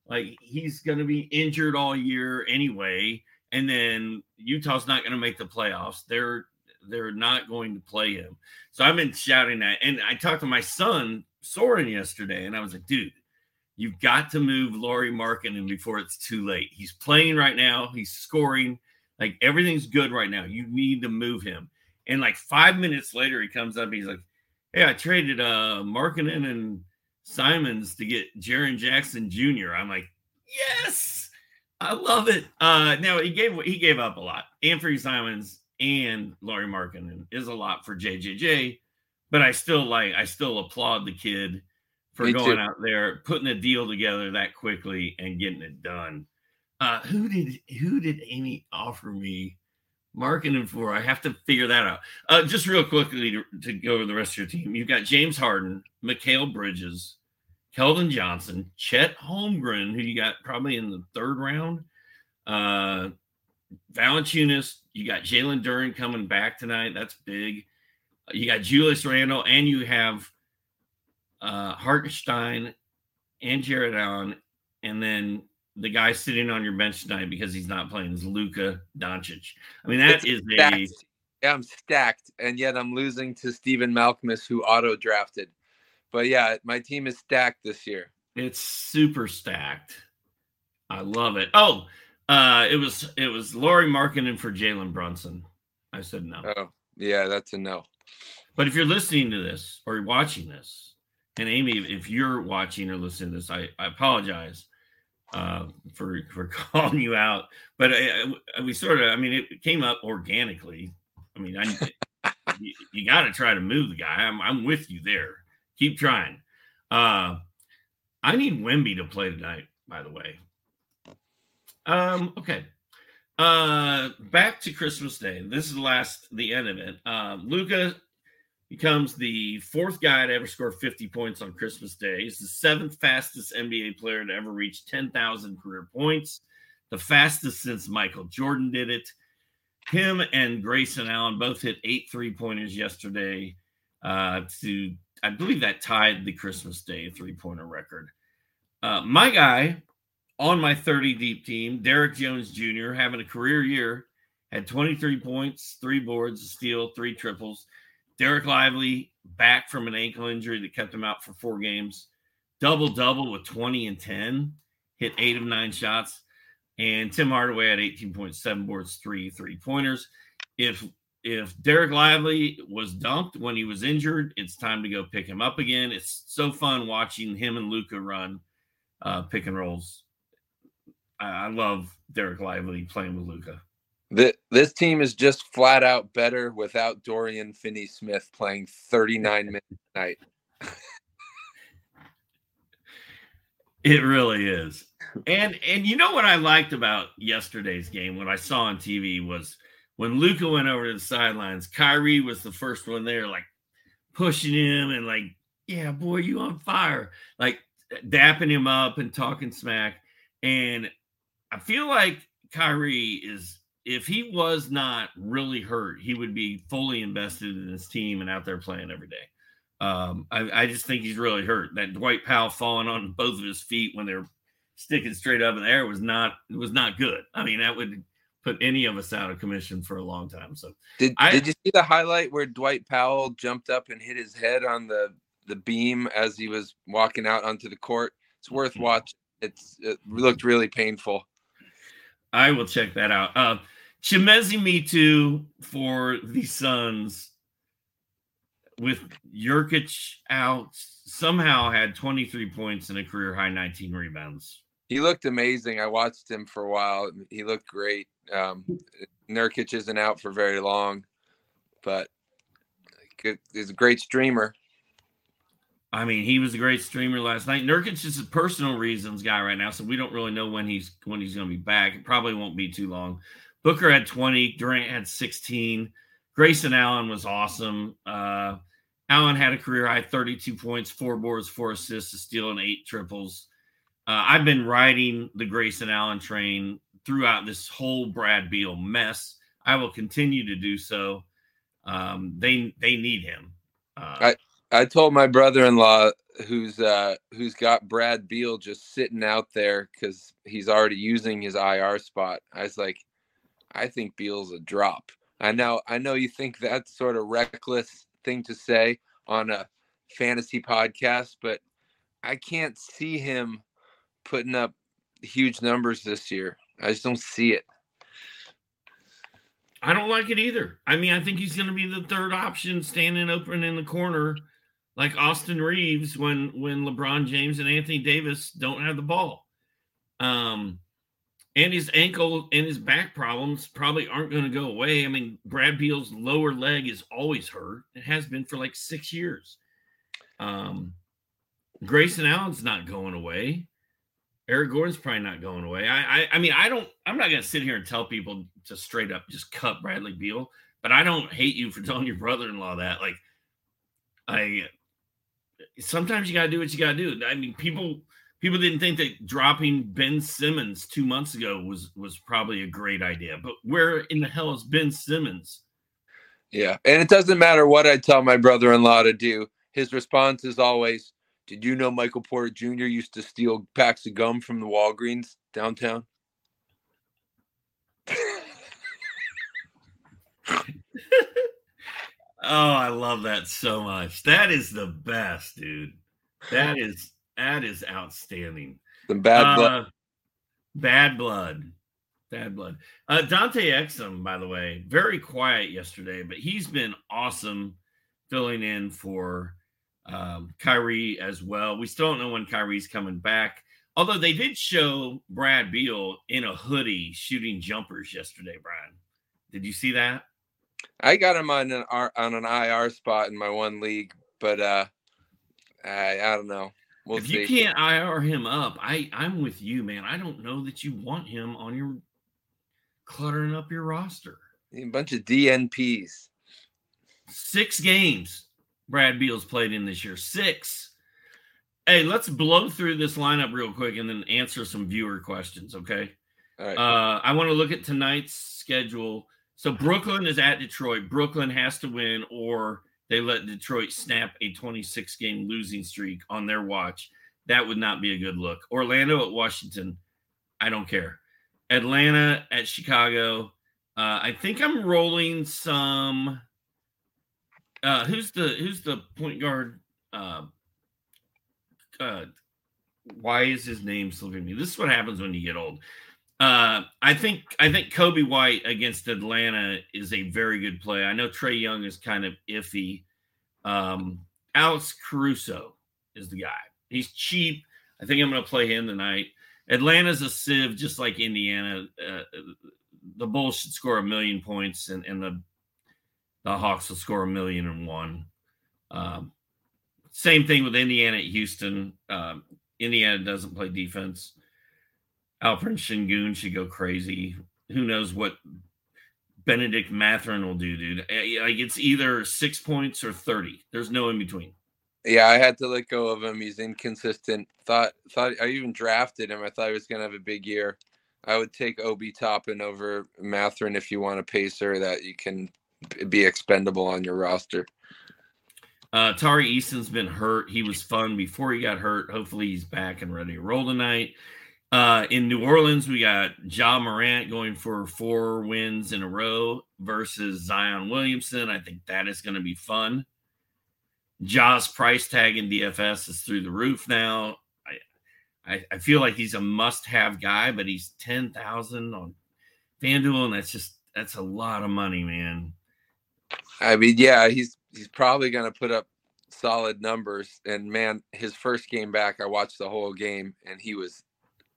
Like he's going to be injured all year anyway, and then Utah's not going to make the playoffs. They're they're not going to play him. So I've been shouting that, and I talked to my son Soren yesterday, and I was like, dude. You've got to move Lauri Markkanen before it's too late. He's playing right now. He's scoring. Like everything's good right now. You need to move him and like five minutes later, he comes up. He's like, "Hey, I traded uh Markkanen and Simons to get Jaren Jackson Jr." I'm like, "Yes, I love it." Uh, now he gave he gave up a lot. Anfernee Simons and Lauri Markkanen is a lot for JJJ, but I still like I still applaud the kid for Me going too. out there, putting a deal together that quickly and getting it done. Uh, who did who did Amy offer me? Markkanen for. I have to figure that out. Uh, just real quickly to, to, go over the rest of your team. You've got James Harden, Mikal Bridges, Keldon Johnson, Chet Holmgren, who you got probably in the third round. Uh, Valanciunas, you got Jalen Duren coming back tonight. That's big. You got Julius Randle, and you have uh, Hartenstein and Jarrett Allen, and then the guy sitting on your bench tonight because he's not playing is Luka Doncic. I mean, that it's is stacked. a yeah, I'm stacked, and yet I'm losing to Stephen Malkmus, who auto drafted. But yeah, my team is stacked this year. It's super stacked. I love it. Oh, uh, it was it was Lauri Markkanen for Jalen Brunson. I said no. Oh, yeah, that's a no. But if you're listening to this or watching this, and Amy, if you're watching or listening to this, I, I apologize uh, for for calling you out. But I, I, we sort of, I mean, it came up organically. I mean, I, you, you got to try to move the guy. I'm, I'm with you there. Keep trying. Uh, I need Wemby to play tonight. By the way. Um. Okay. Uh, back to Christmas Day. This is the last, the end of it. Um, Luka becomes the fourth guy to ever score 50 points on Christmas Day. He's the seventh fastest NBA player to ever reach 10,000 career points, the fastest since Michael Jordan did it. Him and Grayson Allen both hit eight three pointers yesterday uh, to, I believe that tied the Christmas Day three pointer record. Uh, my guy on my 30 deep team, Derrick Jones Jr., having a career year, had 23 points, three boards, a steal, three triples. Dereck Lively back from an ankle injury that kept him out for four games. Double double with 20 and 10, hit eight of nine shots. And Tim Hardaway had 18.7 boards, three three pointers. If if Dereck Lively was dumped when he was injured, it's time to go pick him up again. It's so fun watching him and Luka run uh, pick and rolls. I, I love Dereck Lively playing with Luka. This team is just flat out better without Dorian Finney Smith playing 39 minutes a night. it really is. And and you know what I liked about yesterday's game, what I saw on TV was when Luka went over to the sidelines, Kyrie was the first one there, like pushing him and like, yeah, boy, you on fire, like dapping him up and talking smack. And I feel like Kyrie is, if he was not really hurt, he would be fully invested in his team and out there playing every day. Um, I, I just think he's really hurt. That Dwight Powell falling on both of his feet when they're sticking straight up in the air was not was not good. I mean, that would put any of us out of commission for a long time. So did I, did you see the highlight where Dwight Powell jumped up and hit his head on the the beam as he was walking out onto the court? It's worth mm-hmm. watching. It's it looked really painful. I will check that out. Uh, Chimezie Metu for the Suns with Nurkic out somehow had 23 points and a career high 19 rebounds. He looked amazing. I watched him for a while. He looked great. Um, Nurkic isn't out for very long, but he's a great streamer. I mean, he was a great streamer last night. Nurkic is a personal reasons guy right now, so we don't really know when he's when he's going to be back. It probably won't be too long. Booker had 20, Durant had 16. Grayson Allen was awesome. Uh, Allen had a career high 32 points, four boards, four assists, a steal, and eight triples. Uh, I've been riding the Grayson Allen train throughout this whole Brad Beal mess. I will continue to do so. Um, they they need him. Uh, I I told my brother-in-law who's uh who's got Brad Beal just sitting out there because he's already using his IR spot. I was like, I think Beal's a drop. I know I know you think that's sort of reckless thing to say on a fantasy podcast, but I can't see him putting up huge numbers this year. I just don't see it. I don't like it either. I mean, I think he's going to be the third option standing open in the corner like Austin Reaves when when LeBron James and Anthony Davis don't have the ball. Um and his ankle and his back problems probably aren't going to go away. I mean, Brad Beal's lower leg is always hurt. It has been for like six years. Um, Grayson Allen's not going away. Eric Gordon's probably not going away. I, I, I mean, I don't. I'm not going to sit here and tell people to straight up just cut Bradley Beal. But I don't hate you for telling your brother-in-law that. Like, I sometimes you got to do what you got to do. I mean, people people didn't think that dropping Ben Simmons two months ago was was probably a great idea. But where in the hell is Ben Simmons? Yeah, and it doesn't matter what I tell my brother-in-law to do. His response is always, "Did you know Michael Porter Jr. used to steal packs of gum from the Walgreens downtown?" oh, I love that so much. That is the best, dude. That is that is outstanding. The bad blood. Uh, bad blood. Bad blood. Uh, Dante Exum, by the way, very quiet yesterday, but he's been awesome filling in for um, Kyrie as well. We still don't know when Kyrie's coming back. Although they did show Brad Beal in a hoodie shooting jumpers yesterday, Brian. Did you see that? I got him on an on an IR spot in my one league, but uh I I don't know. We'll if see. you can't IR him up, I I'm with you, man. I don't know that you want him on your cluttering up your roster. A bunch of DNPs. Six games Brad Beal's played in this year. Six. Hey, let's blow through this lineup real quick and then answer some viewer questions, okay? All right. Uh, I want to look at tonight's schedule. So Brooklyn is at Detroit. Brooklyn has to win or they let Detroit snap a 26 game losing streak on their watch. That would not be a good look. Orlando at Washington, I don't care. Atlanta at Chicago. Uh, I think I'm rolling some. Uh, who's the who's the point guard? Uh, uh, why is his name slipping me? This is what happens when you get old. Uh, I think I think Coby White against Atlanta is a very good play. I know Trae Young is kind of iffy. Um, Alex Caruso is the guy. He's cheap. I think I'm going to play him tonight. Atlanta's a sieve, just like Indiana. Uh, the Bulls should score a million points, and, and the the Hawks will score a million and one. Um, same thing with Indiana at Houston. Um, Indiana doesn't play defense. Alperen Sengun should go crazy. Who knows what Bennedict Mathurin will do, dude? Eh, like it's either six points or thirty. There's no in between. Yeah, I had to let go of him. He's inconsistent. Thought thought I even drafted him. I thought he was gonna have a big year. I would take Obi Toppin over Mathurin if you want a pacer that you can be expendable on your roster. Uh, Tari Eason's been hurt. He was fun before he got hurt. Hopefully, he's back and ready to roll tonight. Uh, in New Orleans, we got Ja Morant going for four wins in a row versus Zion Williamson. I think that is going to be fun. Ja's price tag in DFS is through the roof now. I, I, I feel like he's a must-have guy, but he's ten thousand on FanDuel, and that's just that's a lot of money, man. I mean, yeah, he's he's probably going to put up solid numbers. And man, his first game back, I watched the whole game, and he was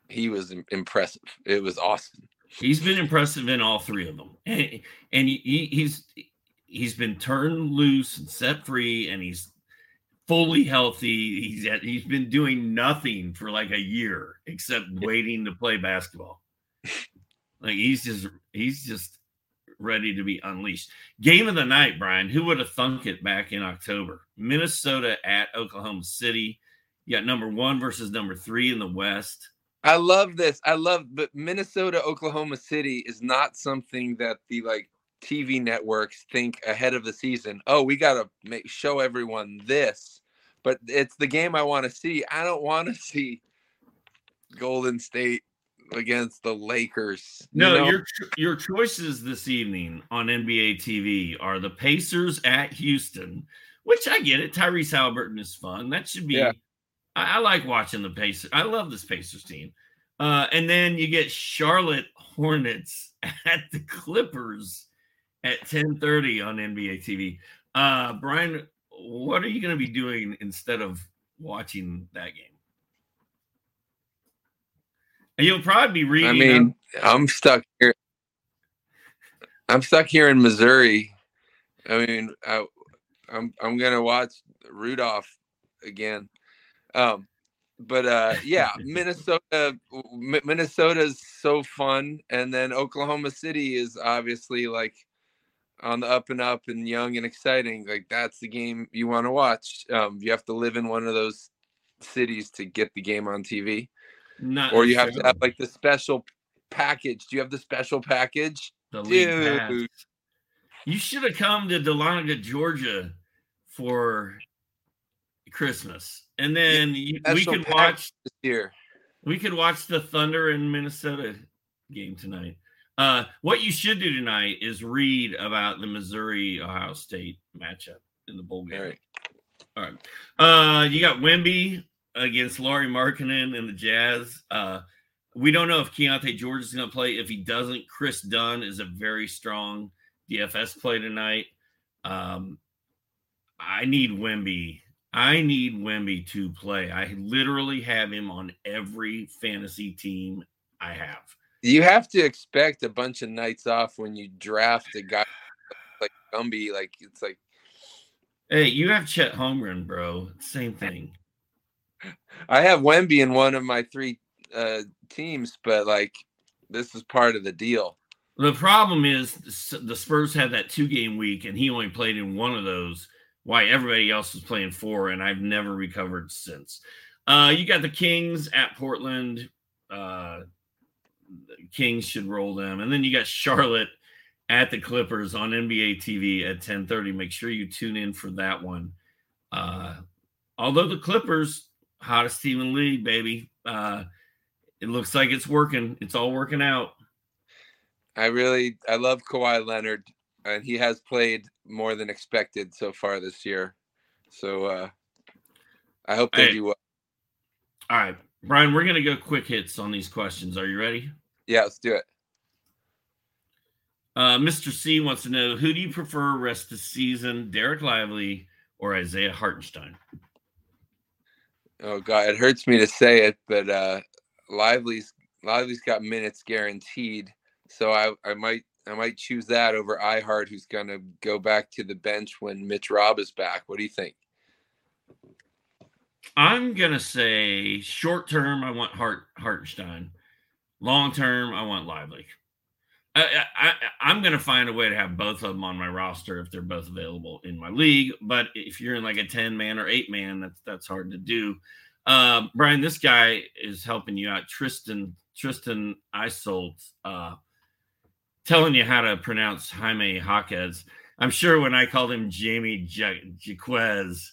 he was impressive. It was awesome. He's been impressive in all three of them, and, and he, he's he's been turned loose and set free, and he's fully healthy. He's at, he's been doing nothing for like a year except waiting to play basketball. Like he's just he's just ready to be unleashed. Game of the night, Brian. Who would have thunk it back in October? Minnesota at Oklahoma City. You got number one versus number three in the West. I love this. I love, but Minnesota, Oklahoma City is not something that the like TV networks think ahead of the season. Oh, we got to make show everyone this, but it's the game I want to see. I don't want to see Golden State against the Lakers. No, know? your your choices this evening on NBA TV are the Pacers at Houston, which I get it. Tyrese Haliburton is fun. That should be. Yeah. I, I, like watching the Pacers. I love this Pacers team. Uh, and then you get Charlotte Hornets at the Clippers at 10:30 on NBA TV. Uh, Brian, what are you going to be doing instead of watching that game? You'll probably be reading. I mean, up. I'm stuck here. I'm stuck here in Missouri. I mean, I, I'm I'm gonna watch Rudolph again. Um, but uh, yeah, Minnesota, Minnesota's so fun, and then Oklahoma City is obviously like on the up and up and young and exciting. Like that's the game you want to watch. Um, you have to live in one of those cities to get the game on TV, Not or you have to have like the special package. Do you have the special package? The Dude. You should have come to Dahlonega, Georgia for Christmas, and then you, we could watch here. We could watch the Thunder and Minnesota game tonight. Uh, what you should do tonight is read about the Missouri Ohio State matchup in the bowl game. All right. All right. Uh, you got Wemby against Lauri Markkanen and the Jazz. Uh, we don't know if Keyonte George is going to play. If he doesn't, Kris Dunn is a very strong DFS play tonight. Um, I need Wemby I need Wemby to play. I literally have him on every fantasy team I have. You have to expect a bunch of nights off when you draft a guy like Gumby. Like it's like, hey, you have Chet Holmgren, bro. Same thing. I have Wemby in one of my three uh, teams, but like this is part of the deal. The problem is the Spurs had that two game week, and he only played in one of those why everybody else was playing four, and I've never recovered since. Uh, you got the Kings at Portland. Uh, Kings should roll them, and then you got Charlotte at the Clippers on NBA TV at 10:30. Make sure you tune in for that one. Uh, although the Clippers, hottest team in the league, baby. Uh, it looks like it's working. It's all working out. I really, I love Kawhi Leonard and he has played more than expected so far this year. So uh, I hope they hey. do well. All right, Brian, we're gonna go quick hits on these questions. Are you ready? Yeah, let's do it. Uh, Mr. C wants to know who do you prefer rest of the season, Dereck Lively or Isaiah Hartenstein? Oh god, it hurts me to say it, but uh Lively's Lively's got minutes guaranteed, so I I might I might choose that over iHeart, who's going to go back to the bench when Mitch Rob is back. What do you think? I'm gonna say short term, I want Hart Hartenstein. Long term, I want Lively. I, I, am going to find a way to have both of them on my roster if they're both available in my league. But if you're in like a 10 man or eight man, that's that's hard to do. Uh, Brian, this guy is helping you out. Tristan Tristan Isolt, uh, telling you how to pronounce Jaime Jaquez. I'm sure when I called him Jamie Jaquez,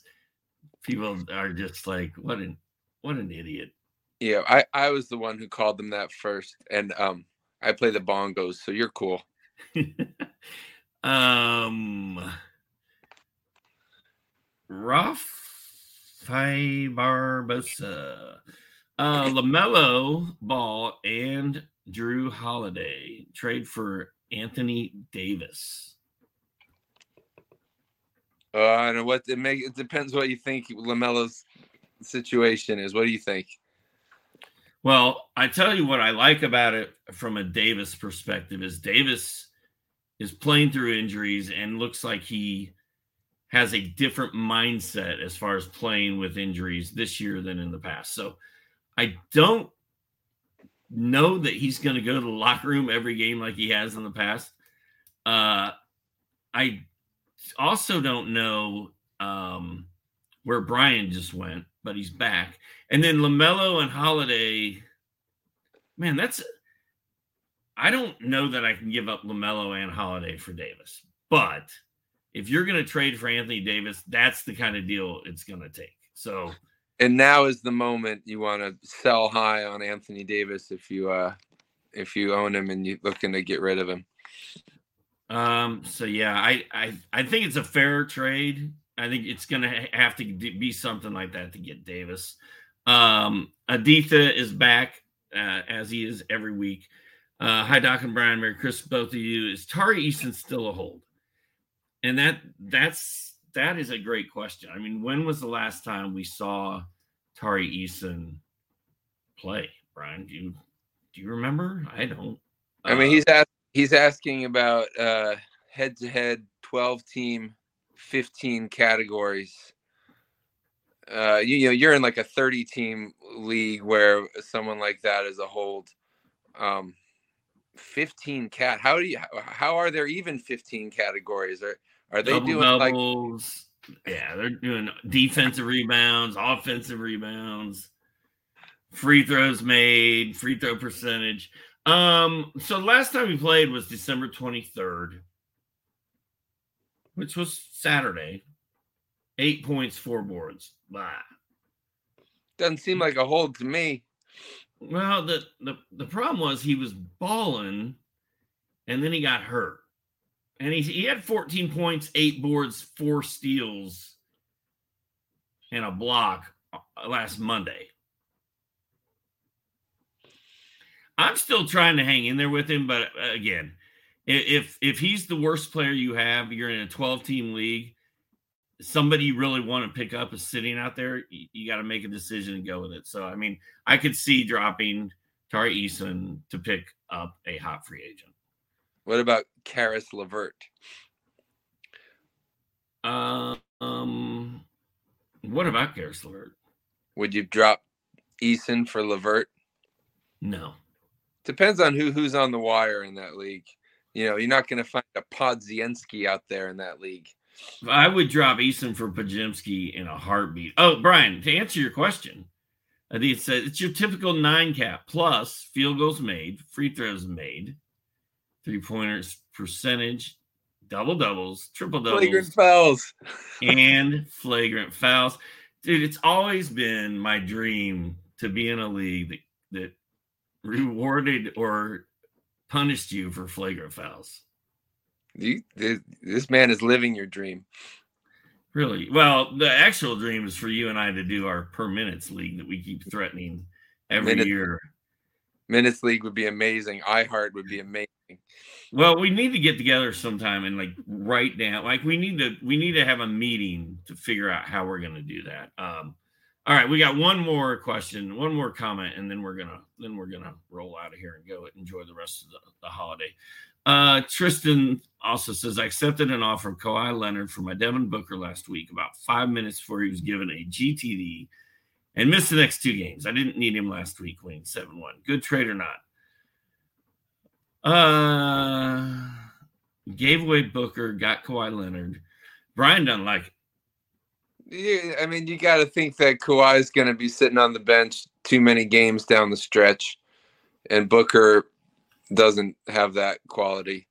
people are just like, "What an what an idiot." Yeah, I I was the one who called them that first, and um I play the bongos, so you're cool. um, Rafi Barbosa, uh, Lamelo Ball, and Jrue Holiday trade for Anthony Davis. Uh, I don't know what it make. It depends what you think Lamelo's situation is. What do you think? Well, I tell you what I like about it from a Davis perspective is Davis is playing through injuries and looks like he has a different mindset as far as playing with injuries this year than in the past. So I don't know that he's going to go to the locker room every game like he has in the past. Uh, I also don't know um, where Brian just went, but he's back. And then LaMelo and Holiday, man, that's I don't know that I can give up LaMelo and Holiday for Davis. But if you're going to trade for Anthony Davis, that's the kind of deal it's going to take. So and now is the moment you want to sell high on Anthony Davis if you uh if you own him and you're looking to get rid of him. Um so yeah, I I I think it's a fair trade. I think it's to have to be something like that to get Davis. Um, Aditha is back uh, as he is every week. Uh, hi, Doc and Brian. Merry Christmas, both of you. Is Tari Eason still a hold? And that that's that is a great question. I mean, when was the last time we saw Tari Eason play? Brian, do you do you remember? I don't. I mean, he's he's asking about uh, head-to-head twelve team, fifteen categories uh, you, you know you're in like a 30 team league where someone like that is a hold um 15 cat how do you how are there even 15 categories are are they Double doing doubles. like yeah they're doing defensive rebounds offensive rebounds free throws made free throw percentage um so last time we played was december 23rd which was saturday Eight points, four boards. Blah. Doesn't seem like a hold to me. Well, the, the the problem was he was balling, and then he got hurt, and he he had 14 points, eight boards, four steals, and a block uh, last Monday. I'm still trying to hang in there with him, but uh, again, if if he's the worst player you have, you're in a 12 team league somebody you really want to pick up is sitting out there, you, you got to make a decision and go with it. So, I mean, I could see dropping Tari Eason to pick up a hot free agent. What about Caris LeVert? Uh, um, what about Caris LeVert? Would you drop Eason for LeVert? No. Depends on who who's on the wire in that league. You know, you're not going to find a Podziemski out there in that league. I would drop Eason for Podziemski in a heartbeat. Oh, Brian, to answer your question, I think it said it's your typical nine cap plus field goals made, free throws made, three pointers percentage, double doubles, triple doubles, flagrant fouls, and flagrant fouls. Dude, it's always been my dream to be in a league that, that rewarded or punished you for flagrant fouls. You, this man is living your dream. Really? Well, the actual dream is for you and I to do our per minutes league that we keep threatening every year. Minutes League would be amazing. iHeart would be amazing. Well, we need to get together sometime and like write down. Like we need to we need to have a meeting to figure out how we're going to do that. Um, all right, we got one more question, one more comment, and then we're gonna then we're gonna roll out of here and go enjoy the rest of the, the holiday. Uh, Tristan also says I accepted an offer of Kawhi Leonard for my Devin Booker last week, about five minutes before he was given a GTD and missed the next two games. I didn't need him last week, winning 7 1. Good trade or not? Uh, gave away Booker, got Kawhi Leonard. Brian doesn't like it. Yeah, I mean, you got to think that Kawhi is going to be sitting on the bench too many games down the stretch, and Booker doesn't have that quality.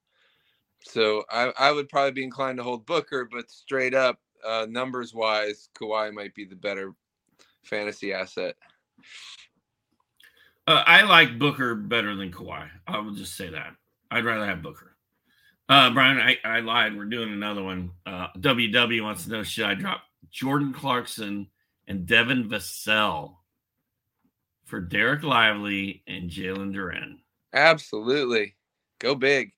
So I, I would probably be inclined to hold Booker, but straight up, uh, numbers wise, Kawhi might be the better fantasy asset. Uh, I like Booker better than Kawhi. I will just say that. I'd rather have Booker. Uh, Brian, I, I lied. We're doing another one. Uh, WW wants to know should I drop Jordan Clarkson and Devin Vassell for Dereck Lively and Jalen Duren? Absolutely. Go big.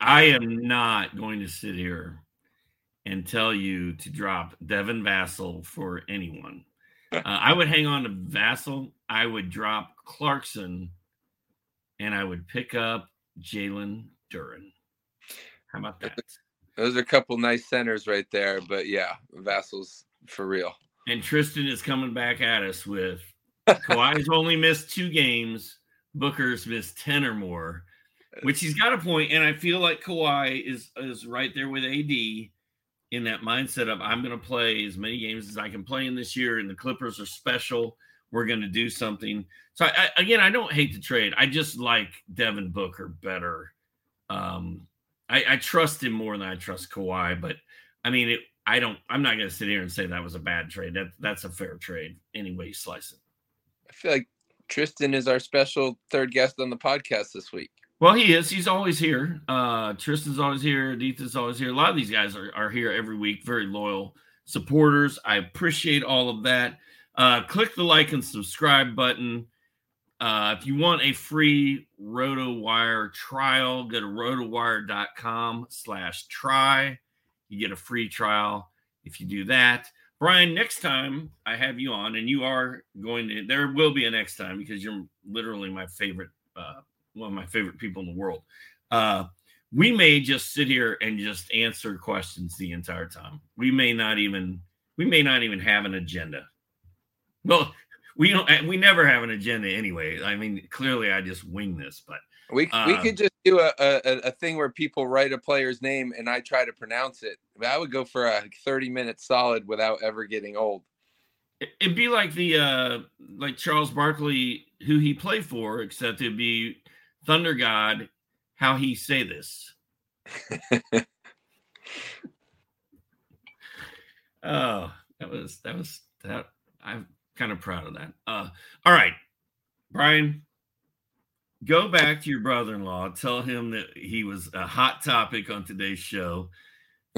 I am not going to sit here and tell you to drop Devin Vassell for anyone. Uh, I would hang on to Vassell. I would drop Clarkson, and I would pick up Jalen Duren. How about that? Those are a couple nice centers right there, but yeah, Vassell's for real. And Tristan is coming back at us with Kawhi's only missed two games. Booker's missed 10 or more, which he's got a point. And I feel like Kawhi is, is right there with AD in that mindset of I'm going to play as many games as I can play in this year, and the Clippers are special. We're going to do something. So I, I, again, I don't hate the trade. I just like Devin Booker better. Um, I, I, trust him more than I trust Kawhi, but I mean, it, I don't. I'm not going to sit here and say that was a bad trade. That that's a fair trade any way you slice it. I feel like Tristan is our special third guest on the podcast this week. Well, he is. He's always here. Uh, Tristan's always here. Editha's always here. A lot of these guys are, are here every week. Very loyal supporters. I appreciate all of that. Uh, click the like and subscribe button. Uh, if you want a free RotoWire trial, go to rotowire.com slash try. You get a free trial if you do that. Brian, next time I have you on, and you are going to, there will be a next time because you're literally my favorite uh, one of my favorite people in the world. Uh, we may just sit here and just answer questions the entire time. We may not even we may not even have an agenda. Well, we don't we never have an agenda anyway. I mean, clearly I just wing this, but we uh, we could just do a, a, a thing where people write a player's name and I try to pronounce it. I would go for a 30 minute solid without ever getting old. It'd be like the uh like Charles Barkley, who he played for, except it'd be Thunder God, how he say this. oh, that was that was that. I'm kind of proud of that. Uh, all right, Brian, go back to your brother-in-law. Tell him that he was a hot topic on today's show.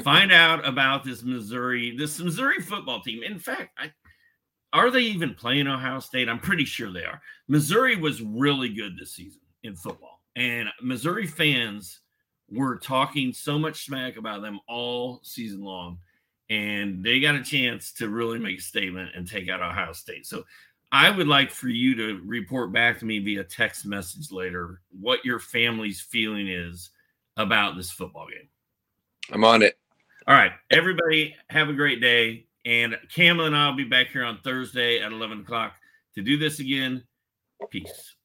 Find out about this Missouri, this Missouri football team. In fact, I, are they even playing Ohio State? I'm pretty sure they are. Missouri was really good this season in football. And Missouri fans were talking so much smack about them all season long. And they got a chance to really make a statement and take out Ohio State. So I would like for you to report back to me via text message later what your family's feeling is about this football game. I'm on it. All right. Everybody have a great day. And Cam and I will be back here on Thursday at 11 o'clock to do this again. Peace.